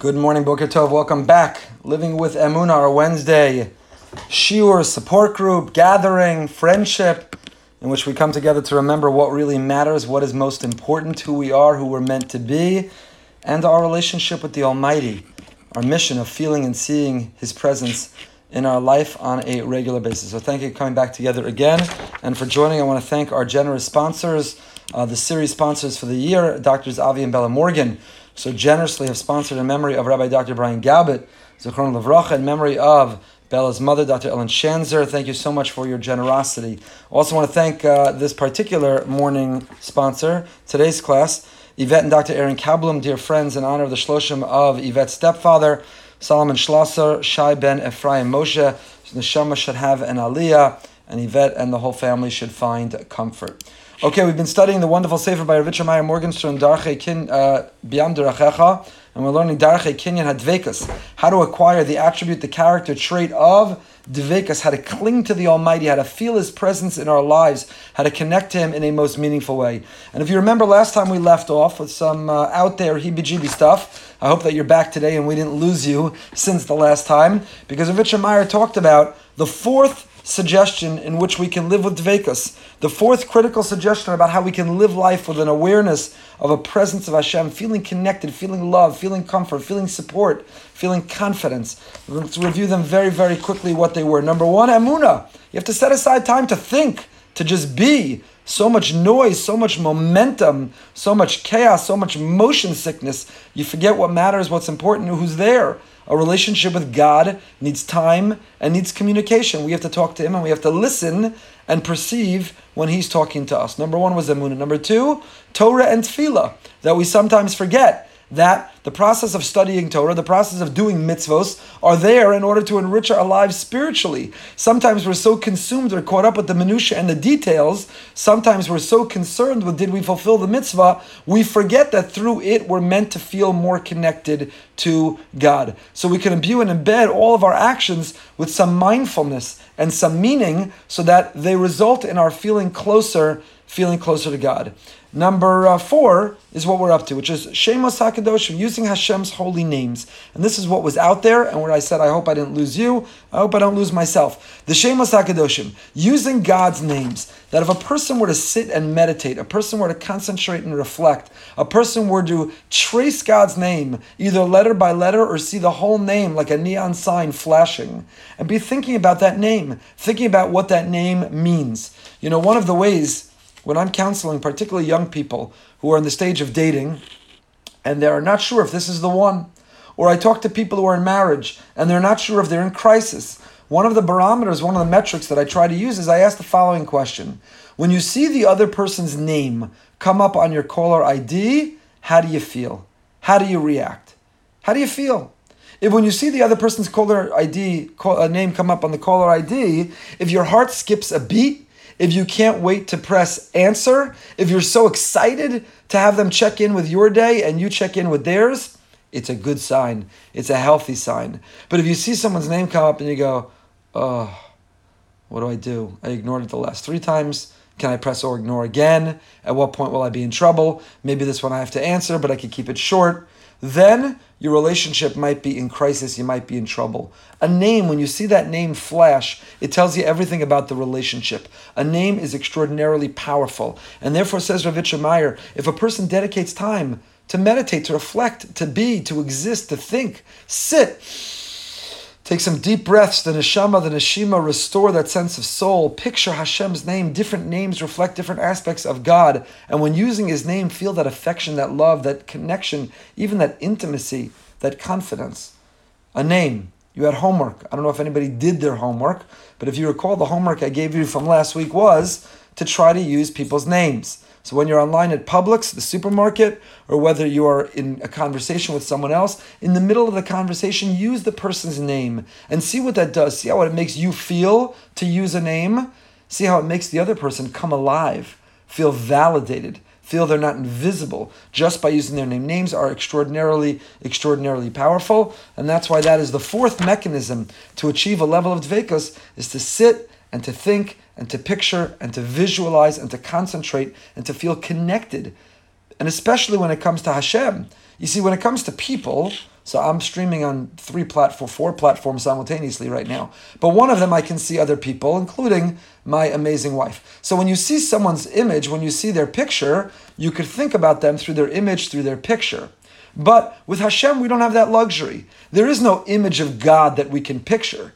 Good morning, Boker Tov. Welcome back. Living with Emuna, our Wednesday shiur, support group, gathering, friendship, in which we come together to remember what really matters, what is most important, who we are, who we're meant to be, and our relationship with the Almighty, our mission of feeling and seeing His presence in our life on a regular basis. So thank you for coming back together again. And for joining, I want to thank our generous sponsors, uh, the series sponsors for the year, Doctors Avi and Bella Morgan so generously have sponsored in memory of Rabbi Dr. Brian Gabbett, Zichron Levracha, in memory of Bella's mother, Dr. Ellen Shanzer. Thank you so much for your generosity. Also want to thank uh, this particular morning sponsor, today's class, Yvette and Dr. Aaron Kablum, dear friends, in honor of the shloshim of Yvette's stepfather, Solomon Schlosser, Shai ben Ephraim Moshe. the Neshama should have an aliyah, and Yvette and the whole family should find comfort. Okay, we've been studying the wonderful Sefer by Rav Yitzchak Meir Morgenstern, Darche Kin uh, Derachecha, and we're learning Darche Kinyan Hadvekas, how to acquire the attribute, the character trait of Dvekas, how to cling to the Almighty, how to feel His presence in our lives, how to connect to Him in a most meaningful way. And if you remember last time we left off with some uh, out there heebie-jeebie stuff, I hope that you're back today and we didn't lose you since the last time, because Ravitcher Meyer talked about the fourth suggestion in which we can live with Dvekas. The fourth critical suggestion about how we can live life with an awareness of a presence of Hashem, feeling connected, feeling love, feeling comfort, feeling support, feeling confidence. Let's review them very, very quickly what they were. Number one, Amuna. You have to set aside time to think, to just be. So much noise, so much momentum, so much chaos, so much motion sickness. You forget what matters, what's important, who's there. A relationship with God needs time and needs communication. We have to talk to Him and we have to listen and perceive when He's talking to us. Number one was Emunah. Number two, Torah and Tefillah, that we sometimes forget that the process of studying Torah, the process of doing mitzvos, are there in order to enrich our lives spiritually. Sometimes we're so consumed or caught up with the minutiae and the details. Sometimes we're so concerned with did we fulfill the mitzvah, we forget that through it we're meant to feel more connected to God. So we can imbue and embed all of our actions with some mindfulness and some meaning so that they result in our feeling closer, feeling closer to God. Number uh, four is what we're up to, which is Shemos HaKadoshim, using Hashem's holy names. And this is what was out there, and where I said, I hope I didn't lose you, I hope I don't lose myself. The Shemos HaKadoshim, using God's names, that if a person were to sit and meditate, a person were to concentrate and reflect, a person were to trace God's name, either letter by letter or see the whole name like a neon sign flashing, and be thinking about that name, thinking about what that name means. You know, one of the ways when I'm counseling, particularly young people who are in the stage of dating and they're not sure if this is the one, or I talk to people who are in marriage and they're not sure if they're in crisis. One of the barometers, one of the metrics that I try to use is I ask the following question When you see the other person's name come up on your caller ID, how do you feel? How do you react? How do you feel? If when you see the other person's caller ID call, uh, name come up on the caller ID, if your heart skips a beat, if you can't wait to press answer, if you're so excited to have them check in with your day and you check in with theirs, it's a good sign. It's a healthy sign. But if you see someone's name come up and you go, oh, what do I do? I ignored it the last three times. Can I press or ignore again? At what point will I be in trouble? Maybe this one I have to answer, but I could keep it short. Then your relationship might be in crisis, you might be in trouble. A name, when you see that name flash, it tells you everything about the relationship. A name is extraordinarily powerful. And therefore, says Rav Yitzchak Meir, if a person dedicates time to meditate, to reflect, to be, to exist, to think, sit, Take some deep breaths, the neshama, the neshima, restore that sense of soul. Picture Hashem's name. Different names reflect different aspects of God. And when using his name, feel that affection, that love, that connection, even that intimacy, that confidence. A name. You had homework. I don't know if anybody did their homework, but if you recall, the homework I gave you from last week was to try to use people's names. So when you're online at Publix, the supermarket, or whether you are in a conversation with someone else, in the middle of the conversation, use the person's name and see what that does. See how it makes you feel to use a name. See how it makes the other person come alive, feel validated, feel they're not invisible just by using their name. Names are extraordinarily, extraordinarily powerful, and that's why that is the fourth mechanism to achieve a level of dvekas is to sit and to think and to picture and to visualize and to concentrate and to feel connected. And especially when it comes to Hashem. You see, when it comes to people, So I'm streaming on three platform, four platforms simultaneously right now. But one of them I can see other people, including my amazing wife. So when you see someone's image, when you see their picture, you could think about them through their image, through their picture. But with Hashem, we don't have that luxury. There is no image of God that we can picture.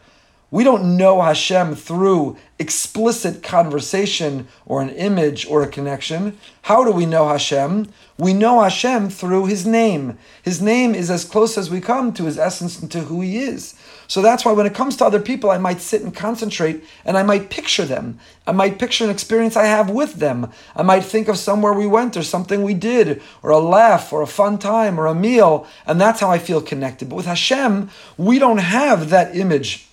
We don't know Hashem through explicit conversation or an image or a connection. How do we know Hashem? We know Hashem through His name. His name is as close as we come to His essence and to who He is. So that's why when it comes to other people, I might sit and concentrate and I might picture them. I might picture an experience I have with them. I might think of somewhere we went or something we did or a laugh or a fun time or a meal. And that's how I feel connected. But with Hashem, we don't have that image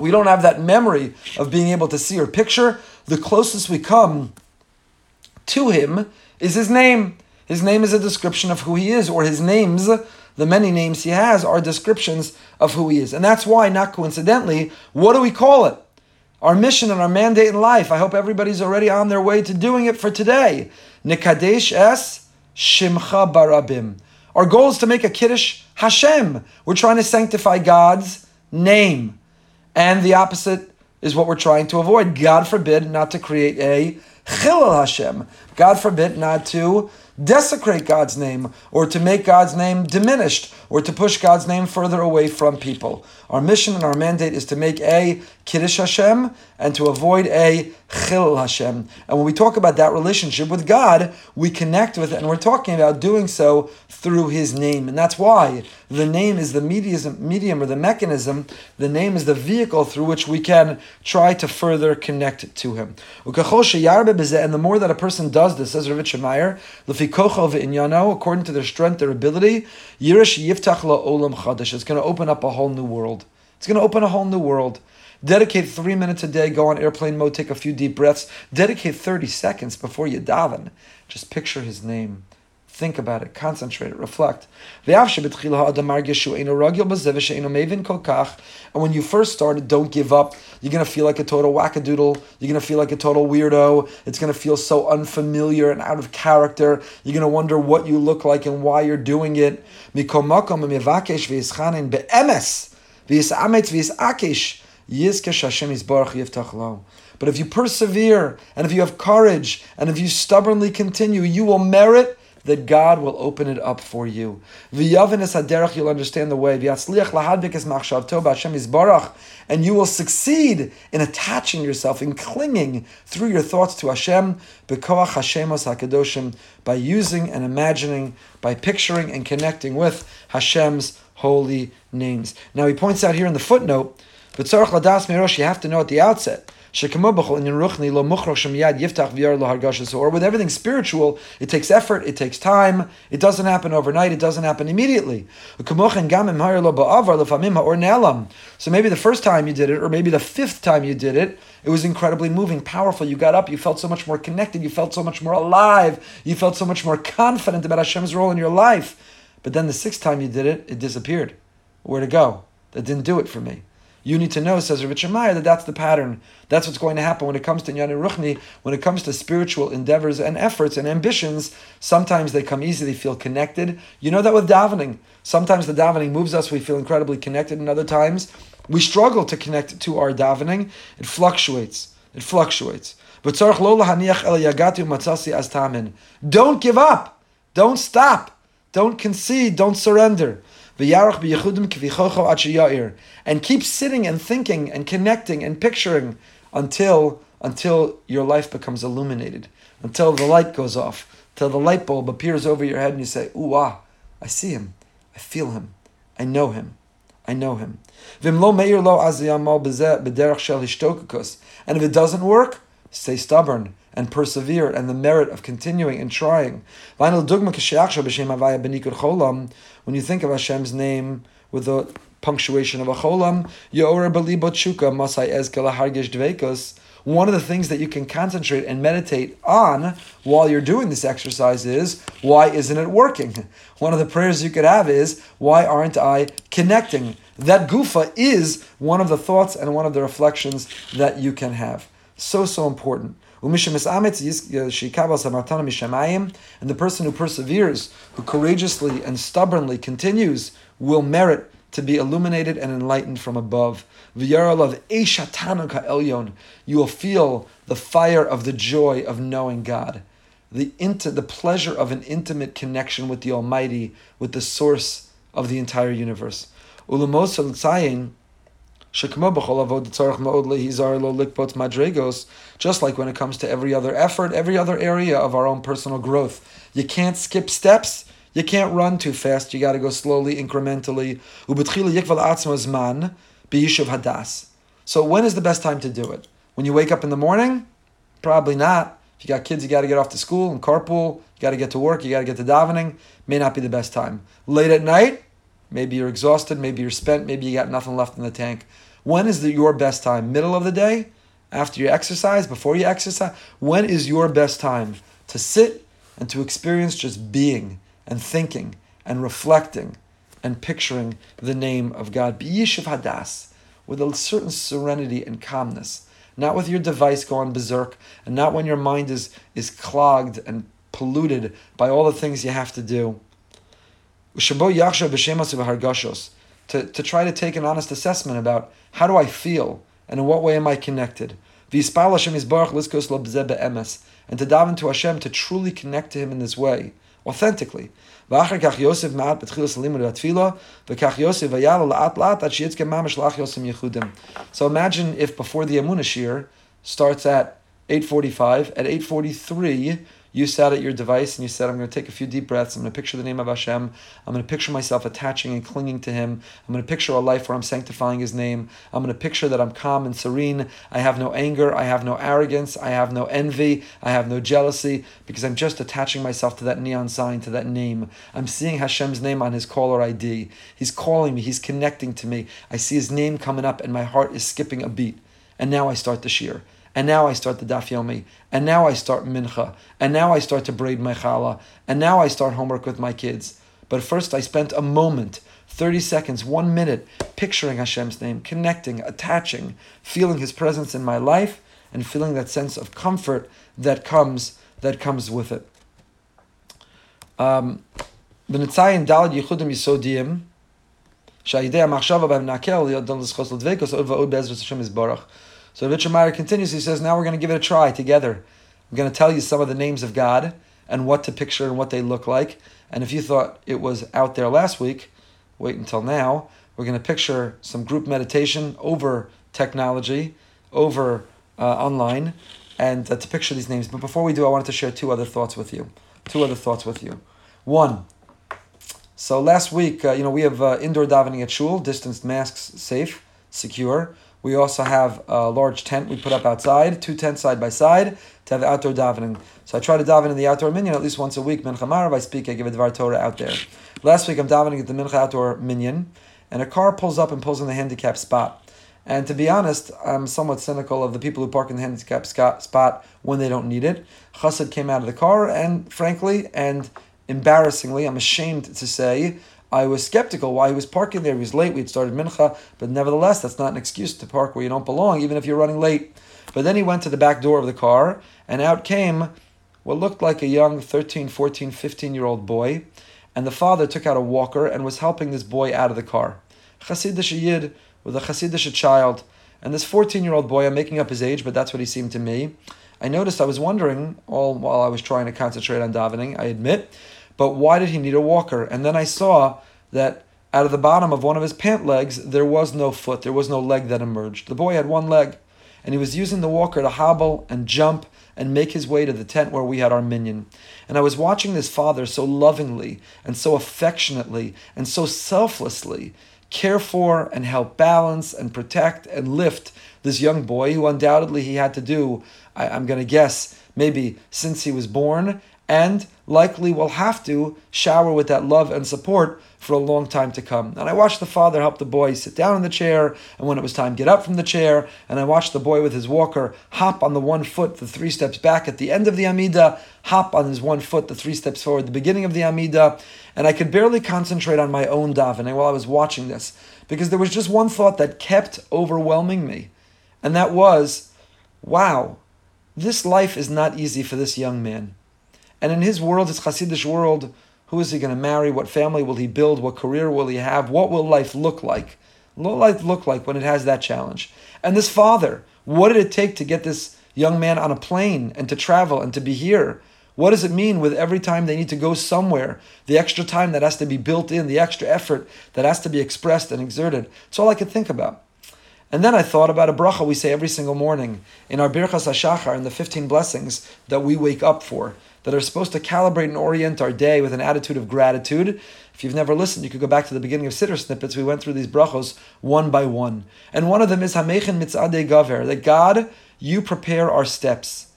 we don't have that memory of being able to see or picture. The closest we come to him is his name. His name is a description of who he is, or his names, the many names he has, are descriptions of who he is. And that's why, not coincidentally, what do we call it? Our mission and our mandate in life. I hope everybody's already on their way to doing it for today. Nikadesh es Shimcha Barabim. Our goal is to make a Kiddush Hashem. We're trying to sanctify God's name. And the opposite is what we're trying to avoid. God forbid not to create a chilul Hashem. God forbid not to desecrate God's name or to make God's name diminished or to push God's name further away from people. Our mission and our mandate is to make a Kiddush Hashem and to avoid a Chilul Hashem. And when we talk about that relationship with God, we connect with it, and we're talking about doing so through His name. And that's why the name is the medium, medium or the mechanism, the name is the vehicle through which we can try to further connect to Him. And the more that a person does this, says Rav Meyer, according to their strength, their ability. It's going to open up a whole new world. It's going to open a whole new world. Dedicate three minutes a day, go on airplane mode, take a few deep breaths. Dedicate 30 seconds before you daven. Just picture his name. Think about it, concentrate, reflect. And when you first started, don't give up. You're going to feel like a total wackadoodle. You're going to feel like a total weirdo. It's going to feel so unfamiliar and out of character. You're going to wonder what you look like and why you're doing it. But if you persevere, and if you have courage, and if you stubbornly continue, you will merit that God will open it up for you. You'll understand the way. And you will succeed in attaching yourself, in clinging through your thoughts to Hashem, by using and imagining, by picturing and connecting with Hashem's holy names. Now he points out here in the footnote, but ladas mirosh, you have to know at the outset or with everything spiritual, it takes effort, it takes time, it doesn't happen overnight, it doesn't happen immediately. So maybe the first time you did it, or maybe the fifth time you did it, it was incredibly moving, powerful. You got up, you felt so much more connected, you felt so much more alive, you felt so much more confident about Hashem's role in your life. But then the sixth time you did it, it disappeared. Where to go? That didn't do it for me. You need to know, says Rav Shemaiah, that that's the pattern. That's what's going to happen when it comes to Nyani Ruchni, when it comes to spiritual endeavors and efforts and ambitions. Sometimes they come easy, they feel connected. You know that with davening. Sometimes the davening moves us, we feel incredibly connected, and other times we struggle to connect to our davening. It fluctuates. It fluctuates. Don't give up. Don't stop. Don't concede. Don't surrender. And keep sitting and thinking and connecting and picturing until until your life becomes illuminated, until the light goes off, till the light bulb appears over your head and you say, Ooh ah, I see him, I feel him, I know him, I know him. And if it doesn't work, stay stubborn and persevere and the merit of continuing and trying. When you think of Hashem's name with the punctuation of a cholam, one of the things that you can concentrate and meditate on while you're doing this exercise is why isn't it working? One of the prayers you could have is why aren't I connecting? That gufa is one of the thoughts and one of the reflections that you can have. So, so important. Uh, and the person who perseveres, who courageously and stubbornly continues will merit to be illuminated and enlightened from above. You will feel the fire of the joy of knowing God, the, the pleasure of an intimate connection with the Almighty, with the source of the entire universe. Just like when it comes to every other effort, every other area of our own personal growth. You can't skip steps. You can't run too fast. You got to go slowly, incrementally. So when is the best time to do it? When you wake up in the morning? Probably not. If you got kids, you got to get off to school and carpool. You got to get to work. You got to get to davening. May not be the best time. Late at night? Maybe you're exhausted. Maybe you're spent. Maybe you got nothing left in the tank. When is the, your best time? Middle of the day? After you exercise? Before you exercise? When is your best time to sit and to experience just being and thinking and reflecting and picturing the name of God? B'yishuv hadas, with a certain serenity and calmness. Not with your device going berserk, and not when your mind is, is clogged and polluted by all the things you have to do to, to try to take an honest assessment about how do I feel and in what way am I connected. And to daven to Hashem to truly connect to Him in this way, authentically. So imagine if before the Emuna shiur starts at 8.45, at 8.43 you sat at your device and you said, I'm going to take a few deep breaths. I'm going to picture the name of Hashem. I'm going to picture myself attaching and clinging to Him. I'm going to picture a life where I'm sanctifying His name. I'm going to picture that I'm calm and serene. I have no anger. I have no arrogance. I have no envy. I have no jealousy because I'm just attaching myself to that neon sign, to that name. I'm seeing Hashem's name on His caller ID. He's calling me. He's connecting to me. I see His name coming up and my heart is skipping a beat. And now I start the shiur And now I start the daf yomi. And now I start mincha. And now I start to braid my challah. And now I start homework with my kids. But first I spent a moment, 30 seconds, one minute, picturing Hashem's name, connecting, attaching, feeling His presence in my life, and feeling that sense of comfort that comes that comes with it. Um, the Nitzayin Dalad Yichudim Yisodiyim, שהידי המחשבה בהם נעקל, ידון לזכוס לדבקוס, עוד ועוד בעזרת השם יזברך. So Richard Meyer continues, he says, now we're going to give it a try together. I'm going to tell you some of the names of God and what to picture and what they look like. And if you thought it was out there last week, wait until now. We're going to picture some group meditation over technology, over uh, online, and uh, to picture these names. But before we do, I wanted to share two other thoughts with you. Two other thoughts with you. One, so last week, uh, you know, we have uh, indoor davening at shul, distanced masks safe, secure. We also have a large tent we put up outside, two tents side by side to have outdoor davening. So I try to daven in the outdoor minyan at least once a week. Mincha Maariv, I speak, I give a Dvar Torah out there. Last week I'm davening at the Mincha outdoor minyan, and a car pulls up and pulls in the handicap spot. And to be honest, I'm somewhat cynical of the people who park in the handicap spot when they don't need it. Chassid came out of the car, and frankly and embarrassingly, I'm ashamed to say, I was skeptical why he was parking there. He was late. We'd started mincha, but nevertheless, that's not an excuse to park where you don't belong, even if you're running late. But then he went to the back door of the car, and out came what looked like a young 13, 14, 15 year old boy. And the father took out a walker and was helping this boy out of the car. Chassidish Yid with a Chassidish child. And this 14 year old boy, I'm making up his age, but that's what he seemed to me. I noticed I was wondering, all while I was trying to concentrate on davening, I admit, but why did he need a walker? And then I saw that out of the bottom of one of his pant legs, there was no foot, there was no leg that emerged. The boy had one leg, and he was using the walker to hobble and jump and make his way to the tent where we had our minyan. And I was watching this father so lovingly and so affectionately and so selflessly care for and help balance and protect and lift this young boy who undoubtedly he had to do, I, am going to guess, maybe since he was born and likely will have to shower with that love and support for a long time to come. And I watched the father help the boy sit down in the chair, and when it was time, get up from the chair. And I watched the boy with his walker hop on the one foot, the three steps back at the end of the Amida, hop on his one foot, the three steps forward, the beginning of the Amida. And I could barely concentrate on my own davening while I was watching this, because there was just one thought that kept overwhelming me. And that was, wow, this life is not easy for this young man. And in his world, his Hasidic world, Who is he going to marry? What family will he build? What career will he have? What will life look like? What will life look like when it has that challenge? And this father, what did it take to get this young man on a plane and to travel and to be here? What does it mean with every time they need to go somewhere, the extra time that has to be built in, the extra effort that has to be expressed and exerted? It's all I could think about. And then I thought about a bracha we say every single morning in our Birchas HaShachar and the 15 blessings that we wake up for, that are supposed to calibrate and orient our day with an attitude of gratitude. If you've never listened, you could go back to the beginning of Siddur snippets. We went through these brachos one by one. And one of them is Hamechin Mitzadei Gaver, that God, you prepare our steps.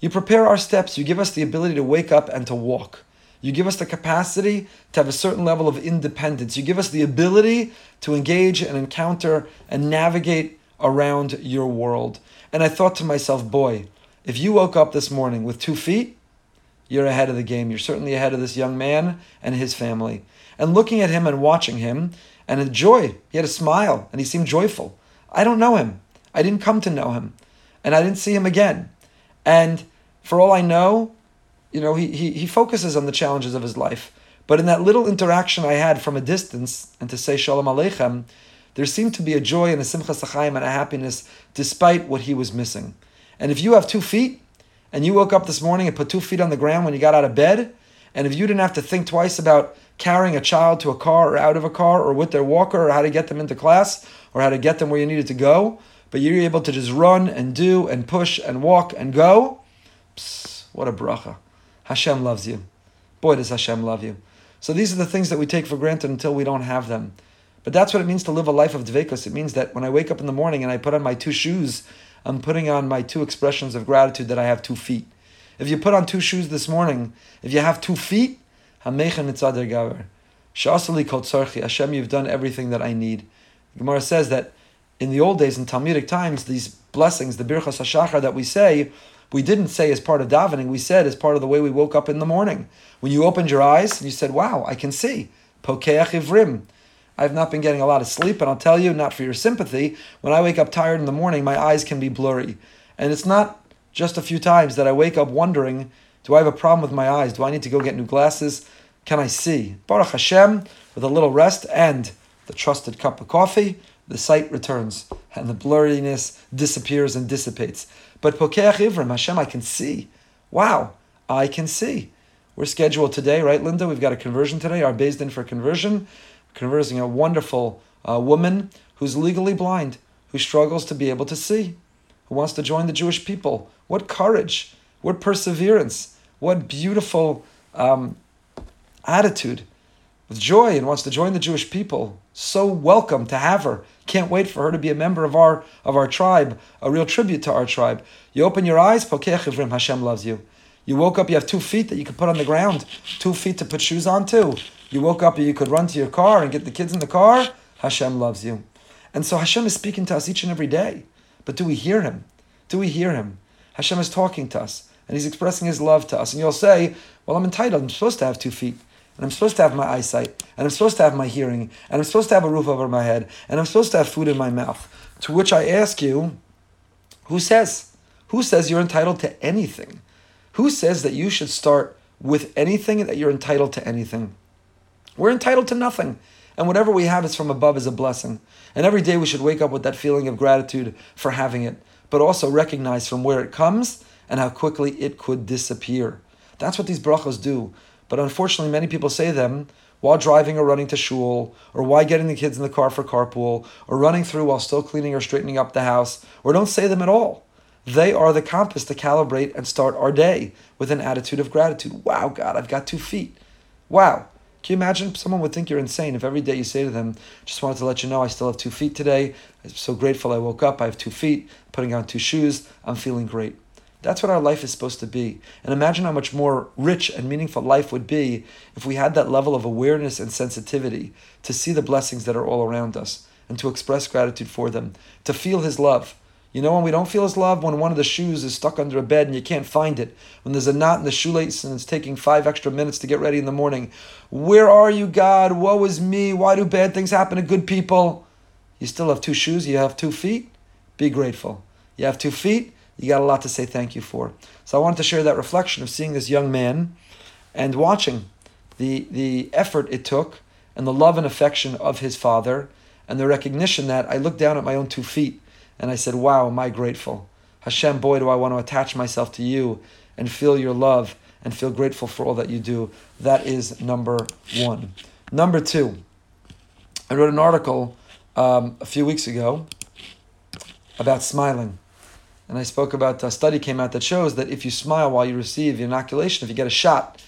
You prepare our steps. You give us the ability to wake up and to walk. You give us the capacity to have a certain level of independence. You give us the ability to engage and encounter and navigate around your world. And I thought to myself, boy, if you woke up this morning with two feet, you're ahead of the game. You're certainly ahead of this young man and his family. And looking at him and watching him, and joy, he had a smile and he seemed joyful. I don't know him. I didn't come to know him. And I didn't see him again. And for all I know, you know, he, he, he focuses on the challenges of his life. But in that little interaction I had from a distance and to say Shalom Aleichem, there seemed to be a joy and a simcha sachayim and a happiness despite what he was missing. And if you have two feet and you woke up this morning and put two feet on the ground when you got out of bed, and if you didn't have to think twice about carrying a child to a car or out of a car or with their walker or how to get them into class or how to get them where you needed to go, but you're able to just run and do and push and walk and go, psst, what a bracha. Hashem loves you. Boy, does Hashem love you. So these are the things that we take for granted until we don't have them. But that's what it means to live a life of dvekus. It means that when I wake up in the morning and I put on my two shoes, I'm putting on my two expressions of gratitude that I have two feet. If you put on two shoes this morning, if you have two feet, Hashem, you've done everything that I need. Gemara says that in the old days, in Talmudic times, these blessings, the Birchas HaShachar that we say, we didn't say as part of davening, we said as part of the way we woke up in the morning. When you opened your eyes and you said, Wow, I can see. Pokeach ivrim. I've not been getting a lot of sleep, and I'll tell you, not for your sympathy, when I wake up tired in the morning, my eyes can be blurry. And it's not just a few times that I wake up wondering, do I have a problem with my eyes? Do I need to go get new glasses? Can I see? Baruch Hashem, with a little rest and the trusted cup of coffee, the sight returns and the blurriness disappears and dissipates. But Pokeach Ivrim, Hashem, I can see. Wow, I can see. We're scheduled today, right, Linda? We've got a conversion today, our beis din for conversion, conversing a wonderful uh, woman who's legally blind, who struggles to be able to see, who wants to join the Jewish people. What courage, what perseverance, what beautiful um, attitude with joy and wants to join the Jewish people. So welcome to have her. Can't wait for her to be a member of our of our tribe, a real tribute to our tribe. You open your eyes, Pokeach Hashem loves you. You woke up, you have two feet that you can put on the ground, two feet to put shoes on too. You woke up, and you could run to your car and get the kids in the car. Hashem loves you. And so Hashem is speaking to us each and every day. But do we hear Him? Do we hear Him? Hashem is talking to us and He's expressing His love to us. And you'll say, Well, I'm entitled. I'm supposed to have two feet and I'm supposed to have my eyesight, and I'm supposed to have my hearing, and I'm supposed to have a roof over my head, and I'm supposed to have food in my mouth. To which I ask you, who says? Who says you're entitled to anything? Who says that you should start with anything that you're entitled to anything? We're entitled to nothing. And whatever we have is from above is a blessing. And every day we should wake up with that feeling of gratitude for having it, but also recognize from where it comes and how quickly it could disappear. That's what these brachos do. But unfortunately, many people say them while driving or running to shul, or while getting the kids in the car for carpool, or running through while still cleaning or straightening up the house, or don't say them at all. They are the compass to calibrate and start our day with an attitude of gratitude. Wow, God, I've got two feet. Wow. Can you imagine? Someone would think you're insane if every day you say to them, just wanted to let you know I still have two feet today. I'm so grateful I woke up. I have two feet, putting on two shoes. I'm feeling great. That's what our life is supposed to be. And imagine how much more rich and meaningful life would be if we had that level of awareness and sensitivity to see the blessings that are all around us and to express gratitude for them, to feel His love. You know, when we don't feel His love, when one of the shoes is stuck under a bed and you can't find it, when there's a knot in the shoelace and it's taking five extra minutes to get ready in the morning. Where are you, God? Woe is me. Why do bad things happen to good people? You still have two shoes, you have two feet. Be grateful. You have two feet you got a lot to say thank you for. So I wanted to share that reflection of seeing this young man and watching the, the effort it took and the love and affection of his father and the recognition that I looked down at my own two feet and I said, Wow, am I grateful. Hashem, boy, do I want to attach myself to you and feel your love and feel grateful for all that you do. That is number one. Number two, I wrote an article um, a few weeks ago about smiling. And I spoke about a study came out that shows that if you smile while you receive inoculation, if you get a shot,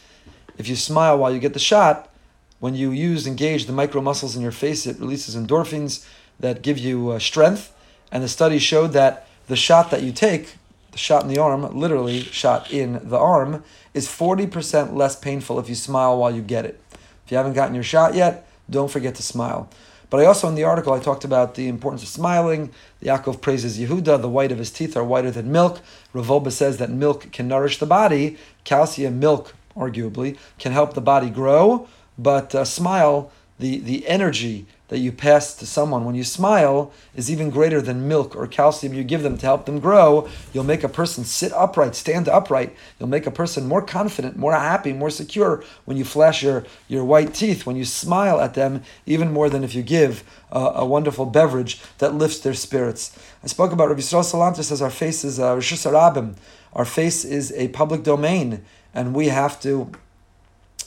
if you smile while you get the shot, when you use engage the micro muscles in your face, it releases endorphins that give you uh, strength. And the study showed that the shot that you take, the shot in the arm, literally shot in the arm, is 40% less painful if you smile while you get it. If you haven't gotten your shot yet, don't forget to smile. But I also, in the article, I talked about the importance of smiling. Yaakov praises Yehuda, the white of his teeth are whiter than milk. Rav Wolbe says that milk can nourish the body. Calcium, milk, arguably, can help the body grow. But uh, smile, the, the energy that you pass to someone when you smile is even greater than milk or calcium you give them to help them grow. You'll make a person sit upright, stand upright. You'll make a person more confident, more happy, more secure when you flash your, your white teeth, when you smile at them, even more than if you give a, a wonderful beverage that lifts their spirits. I spoke about Rabbi Yisrael Salanter says our face is uh, Rosh Our face is a public domain, and we have to,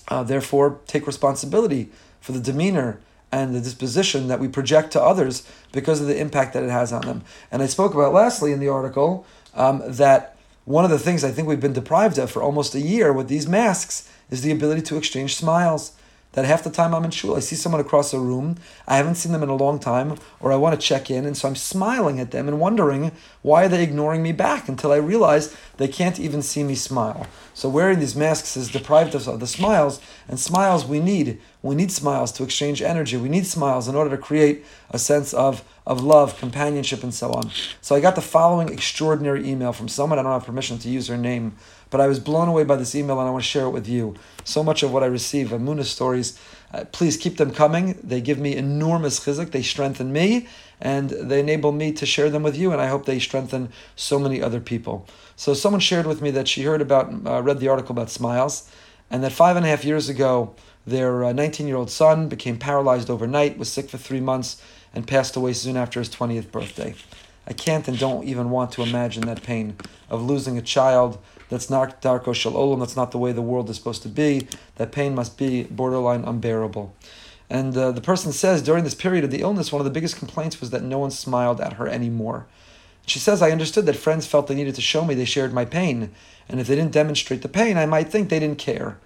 uh, therefore, take responsibility for the demeanor and the disposition that we project to others because of the impact that it has on them. And I spoke about lastly in the article um, that one of the things I think we've been deprived of for almost a year with these masks is the ability to exchange smiles that half the time I'm in shul, I see someone across a room, I haven't seen them in a long time, or I want to check in, and so I'm smiling at them and wondering why are they ignoring me back until I realize they can't even see me smile. So wearing these masks has deprived us of the smiles, and smiles we need. We need smiles to exchange energy. We need smiles in order to create a sense of, of love, companionship, and so on. So I got the following extraordinary email from someone, I don't have permission to use her name, but I was blown away by this email and I want to share it with you. So much of what I receive, Emuna stories, uh, please keep them coming. They give me enormous chizuk. They strengthen me and they enable me to share them with you. And I hope they strengthen so many other people. So someone shared with me that she heard about, uh, read the article about smiles, and that five and a half years ago, their 19 uh, year old son became paralyzed overnight, was sick for three months, and passed away soon after his 20th birthday. I can't and don't even want to imagine that pain of losing a child that's not Darko Shal that's not the way the world is supposed to be. That pain must be borderline unbearable. And uh, the person says during this period of the illness, one of the biggest complaints was that no one smiled at her anymore. She says, I understood that friends felt they needed to show me they shared my pain, and if they didn't demonstrate the pain, I might think they didn't care.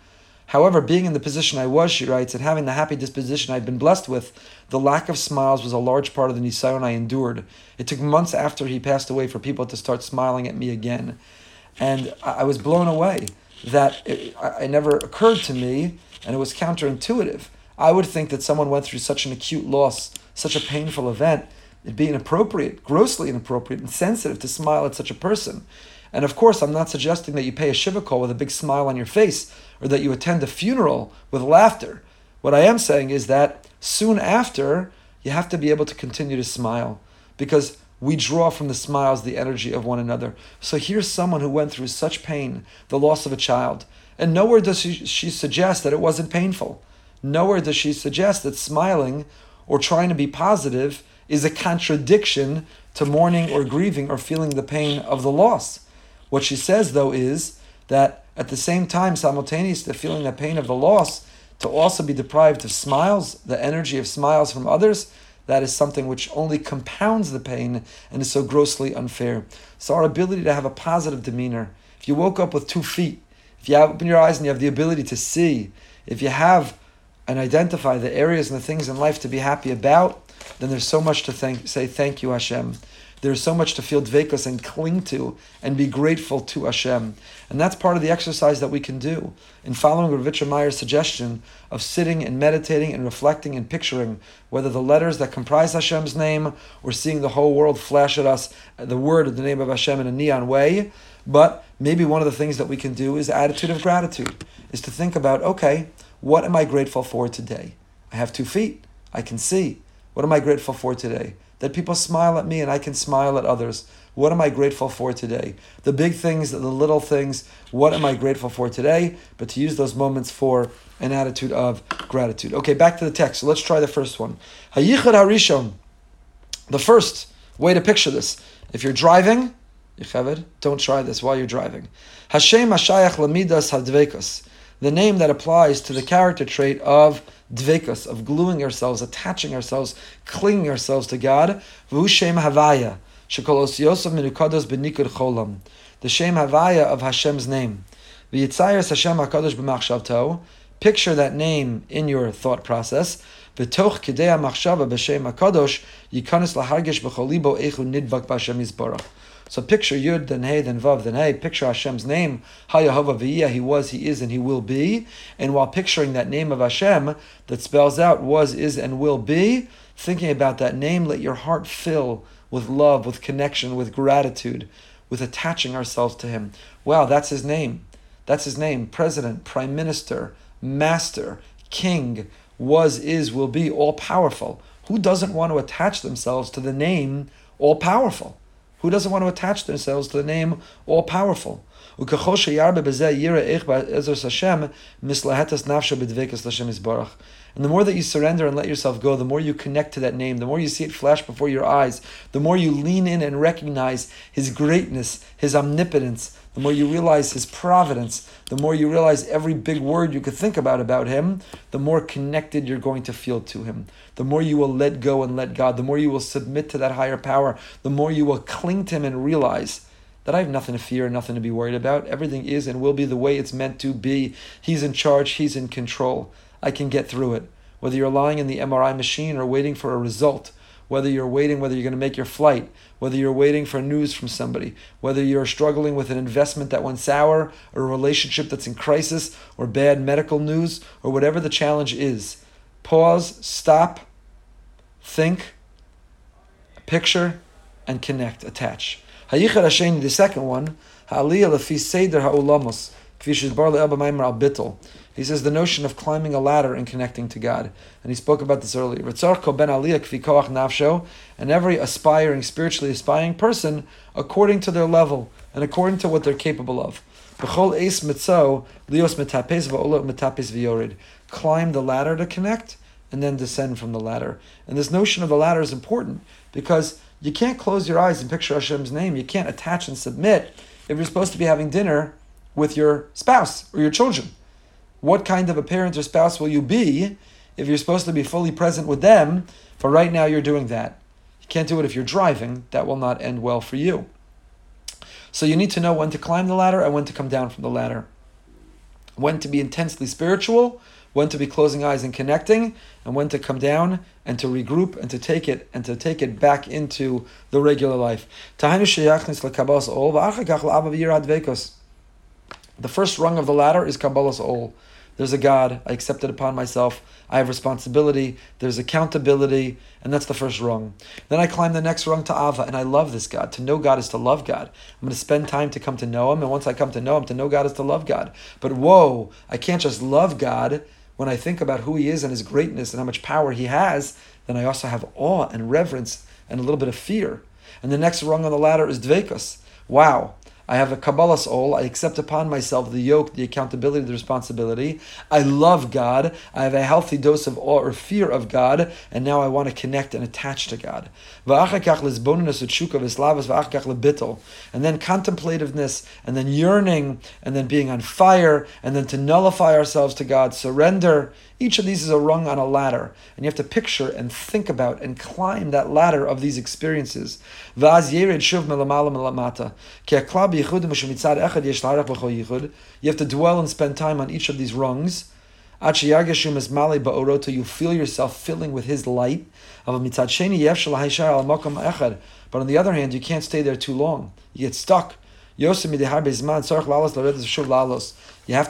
However, being in the position I was, she writes, and having the happy disposition I'd been blessed with, the lack of smiles was a large part of the nisayon I endured. It took months after he passed away for people to start smiling at me again. And I was blown away that it, it never occurred to me, and it was counterintuitive. I would think that someone went through such an acute loss, such a painful event, it'd be inappropriate, grossly inappropriate, insensitive to smile at such a person. And of course, I'm not suggesting that you pay a shiva call with a big smile on your face or that you attend a funeral with laughter. What I am saying is that soon after, you have to be able to continue to smile because we draw from the smiles the energy of one another. So here's someone who went through such pain, the loss of a child, and nowhere does she, she suggest that it wasn't painful. Nowhere does she suggest that smiling or trying to be positive is a contradiction to mourning or grieving or feeling the pain of the loss. What she says, though, is that at the same time, simultaneous to feeling the pain of the loss, to also be deprived of smiles, the energy of smiles from others, that is something which only compounds the pain and is so grossly unfair. So our ability to have a positive demeanor, if you woke up with two feet, if you open your eyes and you have the ability to see, if you have and identify the areas and the things in life to be happy about, then there's so much to thank, say thank you, Hashem. There's so much to feel dvekus and cling to and be grateful to Hashem. And that's part of the exercise that we can do in following Rav Yitzchak Meir's suggestion of sitting and meditating and reflecting and picturing whether the letters that comprise Hashem's name or seeing the whole world flash at us uh, the word of the name of Hashem in a neon way. But maybe one of the things that we can do is attitude of gratitude, is to think about, okay, what am I grateful for today? I have two feet. I can see. What am I grateful for today? That people smile at me and I can smile at others. What am I grateful for today? The big things, the little things, what am I grateful for today? But to use those moments for an attitude of gratitude. Okay, back to the text. So let's try the first one. HaYichud HaRishon. The first way to picture this. If you're driving, don't try this while you're driving. Hashem Hashayach Lamidas Hadvekas. The name that applies to the character trait of dvekas, of gluing ourselves, attaching ourselves, clinging ourselves to God. V'hu Havaya. Shekolos Yosef Minukados Benikud Cholam. The Shem Havaya of Hashem's name. Hashem. Picture that name in your thought process. V'toch kidei machshava b'Shem HaKadosh yikanis lahargish b'cholibo echu nidvak b'Hashem Yisborach. So picture Yud, then Hey, then Vav, then Hey. Picture Hashem's name. Hayahava V'yah, He was, He is, and He will be. And while picturing that name of Hashem that spells out was, is, and will be, thinking about that name, let your heart fill with love, with connection, with gratitude, with attaching ourselves to Him. Wow, that's His name. That's His name. President, Prime Minister, Master, King, was, is, will be, all powerful. Who doesn't want to attach themselves to the name all powerful? Who doesn't want to attach themselves to the name all powerful? And the more that you surrender and let yourself go, the more you connect to that name, the more you see it flash before your eyes, the more you lean in and recognize His greatness, His omnipotence, the more you realize His providence, the more you realize every big word you could think about about Him, the more connected you're going to feel to Him. The more you will let go and let God, the more you will submit to that higher power, the more you will cling to Him and realize that I have nothing to fear, and nothing to be worried about. Everything is and will be the way it's meant to be. He's in charge, He's in control. I can get through it. Whether you're lying in the MRI machine or waiting for a result, whether you're waiting, whether you're going to make your flight, whether you're waiting for news from somebody, whether you're struggling with an investment that went sour, or a relationship that's in crisis, or bad medical news, or whatever the challenge is. Pause, stop, think, picture, and connect, attach. The second one. He says the notion of climbing a ladder and connecting to God. And he spoke about this earlier. and every aspiring, spiritually aspiring person, according to their level and according to what they're capable of. Climb the ladder to connect and then descend from the ladder. And this notion of the ladder is important because you can't close your eyes and picture Hashem's name. You can't attach and submit if you're supposed to be having dinner with your spouse or your children. What kind of a parent or spouse will you be if you're supposed to be fully present with them? For right now, you're doing that. You can't do it if you're driving. That will not end well for you. So you need to know when to climb the ladder and when to come down from the ladder. When to be intensely spiritual when to be closing eyes and connecting, and when to come down and to regroup and to take it and to take it back into the regular life. The first rung of the ladder is Kabbalas Ol. There's a God, I accept it upon myself, I have responsibility, there's accountability, and that's the first rung. Then I climb the next rung to Ava, and I love this God. To know God is to love God. I'm going to spend time to come to know Him, and once I come to know Him, to know God is to love God. But whoa, I can't just love God when I think about who he is and his greatness and how much power he has, then I also have awe and reverence and a little bit of fear. And the next rung on the ladder is dvekas. Wow, I have a Kabbalas ol. I accept upon myself the yoke, the accountability, the responsibility. I love God. I have a healthy dose of awe or fear of God, and now I want to connect and attach to God. And then contemplativeness, and then yearning, and then being on fire, and then to nullify ourselves to God, surrender. Each of these is a rung on a ladder, and you have to picture and think about and climb that ladder of these experiences. You have to dwell and spend time on each of these rungs. You feel yourself filling with His light. But on the other hand, you can't stay there too long. You get stuck. You have to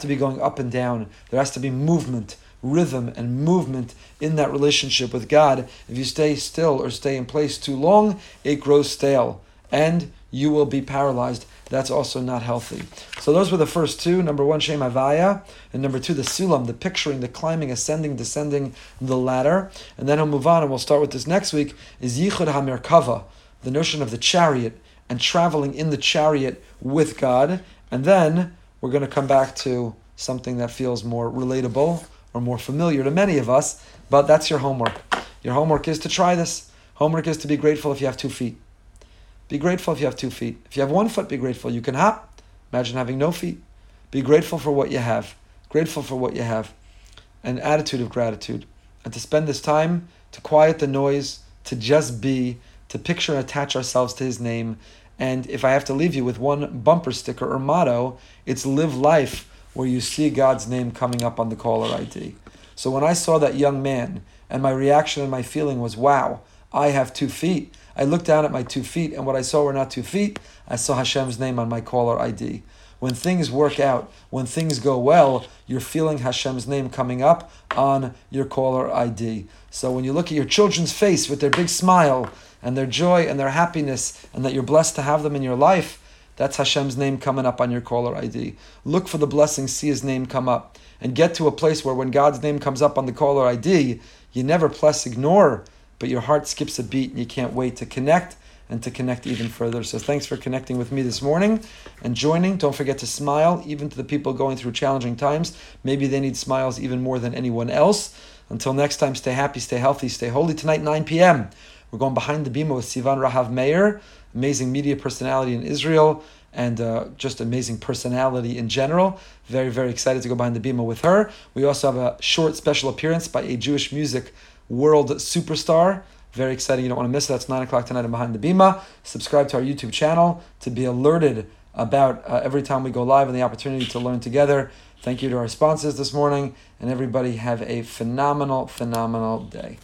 be going up and down. There has to be movement rhythm and movement in that relationship with God. If you stay still or stay in place too long, it grows stale and you will be paralyzed that's also not healthy. So those were the first two. Number one, Shem Havaya, and number two, the Sulam, the picturing, the climbing, ascending, descending the ladder. And then he'll move on, and we'll start with this next week, is Yichud HaMerkava, the notion of the chariot, and traveling in the chariot with God. And then we're going to come back to something that feels more relatable or more familiar to many of us, but that's your homework. Your homework is to try this. Homework is to be grateful if you have two feet. Be grateful if you have two feet. If you have one foot, be grateful. You can hop. Imagine having no feet. Be grateful for what you have. Grateful for what you have. An attitude of gratitude. And to spend this time to quiet the noise, to just be, to picture and attach ourselves to His name. And if I have to leave you with one bumper sticker or motto, it's live life where you see God's name coming up on the caller ID. So when I saw that young man, and my reaction and my feeling was, wow, I have two feet. I looked down at my two feet, and what I saw were not two feet. I saw Hashem's name on my caller ID. When things work out, when things go well, you're feeling Hashem's name coming up on your caller ID. So when you look at your children's face with their big smile and their joy and their happiness, and that you're blessed to have them in your life, that's Hashem's name coming up on your caller ID. Look for the blessing, see his name come up, and get to a place where when God's name comes up on the caller ID, you never plus ignore but your heart skips a beat and you can't wait to connect and to connect even further. So thanks for connecting with me this morning and joining. Don't forget to smile, even to the people going through challenging times. Maybe they need smiles even more than anyone else. Until next time, stay happy, stay healthy, stay holy. Tonight, 9 p.m., we're going behind the bima with Sivan Rahav Meir, amazing media personality in Israel and uh, just amazing personality in general. Very, very excited to go behind the bima with her. We also have a short special appearance by a Jewish music world superstar. Very exciting. You don't want to miss it. That's 9 o'clock tonight and Behind the Bima. Subscribe to our YouTube channel to be alerted about uh, every time we go live and the opportunity to learn together. Thank you to our sponsors this morning, and everybody have a phenomenal, phenomenal day.